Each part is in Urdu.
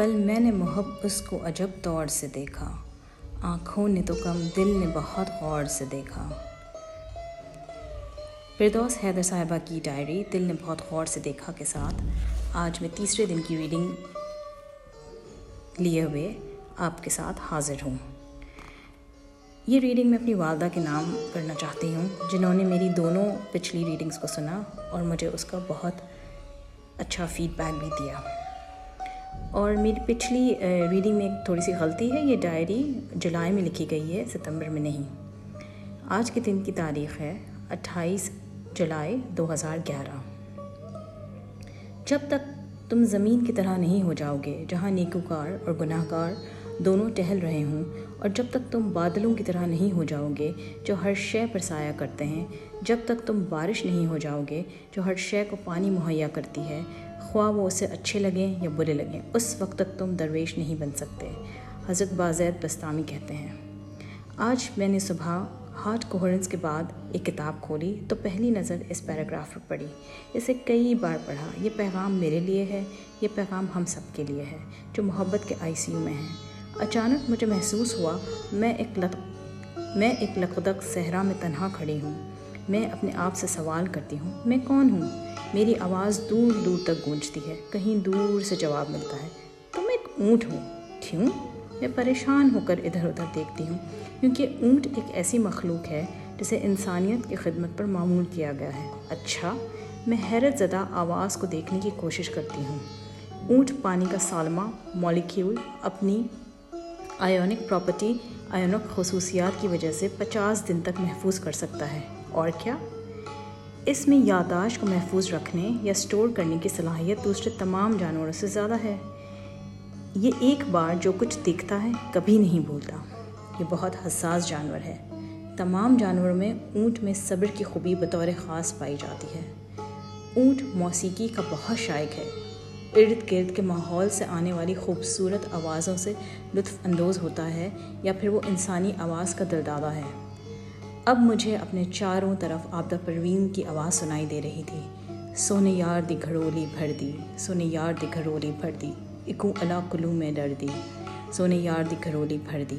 کل میں نے محب اس کو عجب طور سے دیکھا۔ آنکھوں نے تو کم، دل نے بہت غور سے دیکھا۔ فردوس حیدر صاحبہ کی ڈائری، دل نے بہت غور سے دیکھا کے ساتھ۔ آج میں تیسرے دن کی ریڈنگ لیے ہوئے آپ کے ساتھ حاضر ہوں۔ یہ ریڈنگ میں اپنی والدہ کے نام کرنا چاہتی ہوں، جنہوں نے میری دونوں پچھلی ریڈنگز کو سنا اور مجھے اس کا بہت اچھا فیڈ بیک بھی دیا۔ اور میری پچھلی ریڈنگ میں ایک تھوڑی سی غلطی ہے، یہ ڈائری جولائی میں لکھی گئی ہے، ستمبر میں نہیں۔ آج کے دن کی تاریخ ہے، اٹھائیس جولائی دو ہزار گیارہ۔ جب تک تم زمین کی طرح نہیں ہو جاؤ گے، جہاں نیکوکار اور گناہ گار دونوں ٹہل رہے ہوں اور جب تک تم بادلوں کی طرح نہیں ہو جاؤ گے جو ہر شے پر سایہ کرتے ہیں، جب تک تم بارش نہیں ہو جاؤ گے جو ہر شے کو پانی مہیا کرتی ہے، خواہ وہ اسے اچھے لگیں یا برے لگیں، اس وقت تک تم درویش نہیں بن سکتے، حضرت بازید بستامی کہتے ہیں۔ آج میں نے صبح ہارٹ کوہرنس کے بعد ایک کتاب کھولی تو پہلی نظر اس پیراگراف پر پڑی۔ اسے کئی بار پڑھا، یہ پیغام میرے لیے ہے، یہ پیغام ہم سب کے لیے ہے جو محبت کے آئی سی یو میں ہیں اچانک مجھے محسوس ہوا، میں ایک لط میں ایک لقدق صحرا میں تنہا کھڑی ہوں۔ میں اپنے آپ سے سوال کرتی ہوں، میں کون ہوں؟ میری آواز دور دور تک گونجتی ہے، کہیں دور سے جواب ملتا ہے، تو میں ایک اونٹ ہوں۔ کیوں؟ میں پریشان ہو کر ادھر ادھر دیکھتی ہوں، کیونکہ اونٹ ایک ایسی مخلوق ہے جسے انسانیت کی خدمت پر معمول کیا گیا ہے۔ اچھا میں حیرت زدہ آواز کو دیکھنے کی کوشش کرتی ہوں۔ اونٹ پانی کا سالمہ مولیکیول اپنی آیونک پراپرٹی آیونک خصوصیات کی وجہ سے پچاس دن تک محفوظ کر سکتا ہے۔ اور کیا؟ اس میں یادداشت کو محفوظ رکھنے یا سٹور کرنے کی صلاحیت دوسرے تمام جانوروں سے زیادہ ہے۔ یہ ایک بار جو کچھ دیکھتا ہے، کبھی نہیں بھولتا۔ یہ بہت حساس جانور ہے۔ تمام جانوروں میں اونٹ میں صبر کی خوبی بطور خاص پائی جاتی ہے۔ اونٹ موسیقی کا بہت شائق ہے۔ ارد گرد کے ماحول سے آنے والی خوبصورت آوازوں سے لطف اندوز ہوتا ہے یا پھر وہ انسانی آواز کا دردادہ ہے۔ اب مجھے اپنے چاروں طرف آبدہ پروین کی آواز سنائی دے رہی تھی۔ سونے یار دی گھڑولی بھر دی، سونے یار دی گھڑولی بھر دی، اکو علا کلو میں ڈر دی۔ سونے یار دی گھڑولی بھر دی۔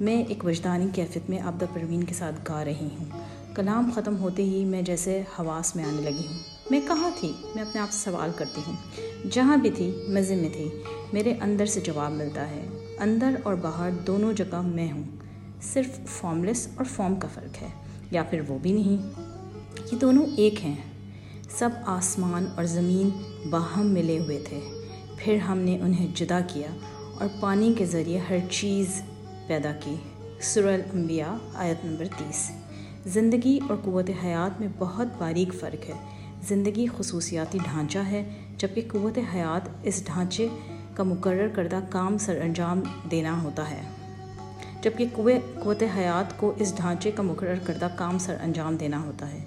میں ایک وجدانی کیفیت میں آبدہ پروین کے ساتھ گا رہی ہوں۔ کلام ختم ہوتے ہی میں جیسے حواس میں آنے لگی ہوں۔ میں کہاں تھی؟ میں اپنے آپ سے سوال کرتی ہوں۔ جہاں بھی تھی، مزے میں تھی۔ میرے اندر سے جواب ملتا ہے۔ اندر اور باہر دونوں جگہ میں ہوں۔ صرف فارملیس اور فارم کا فرق ہے، یا پھر وہ بھی نہیں۔ یہ دونوں ایک ہیں۔ سب آسمان اور زمین باہم ملے ہوئے تھے۔ پھر ہم نے انہیں جدا کیا اور پانی کے ذریعے ہر چیز پیدا کی۔ سر الانبیاء، آیت نمبر تیس۔ زندگی اور قوت حیات میں بہت باریک فرق ہے۔ زندگی خصوصیاتی ڈھانچہ ہے۔ جبکہ قوت حیات اس ڈھانچے کا مقرر کردہ کام سر انجام دینا ہوتا ہے۔ جبکہ قوت حیات کو اس ڈھانچے کا مقرر کردہ کام سر انجام دینا ہوتا ہے۔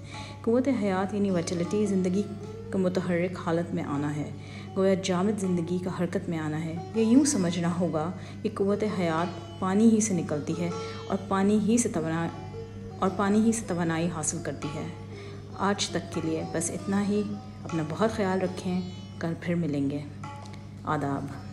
قوت حیات یعنی وچلٹی زندگی کا متحرک حالت میں آنا ہے۔ گویا جامد زندگی کا حرکت میں آنا ہے۔ یہ یوں سمجھنا ہوگا کہ قوت حیات پانی ہی سے نکلتی ہے اور پانی ہی سے توانائی اور پانی ہی سے توانائی حاصل کرتی ہے۔ آج تک کے لیے بس اتنا ہی۔ اپنا بہت خیال رکھیں۔ کل پھر ملیں گے۔ آداب۔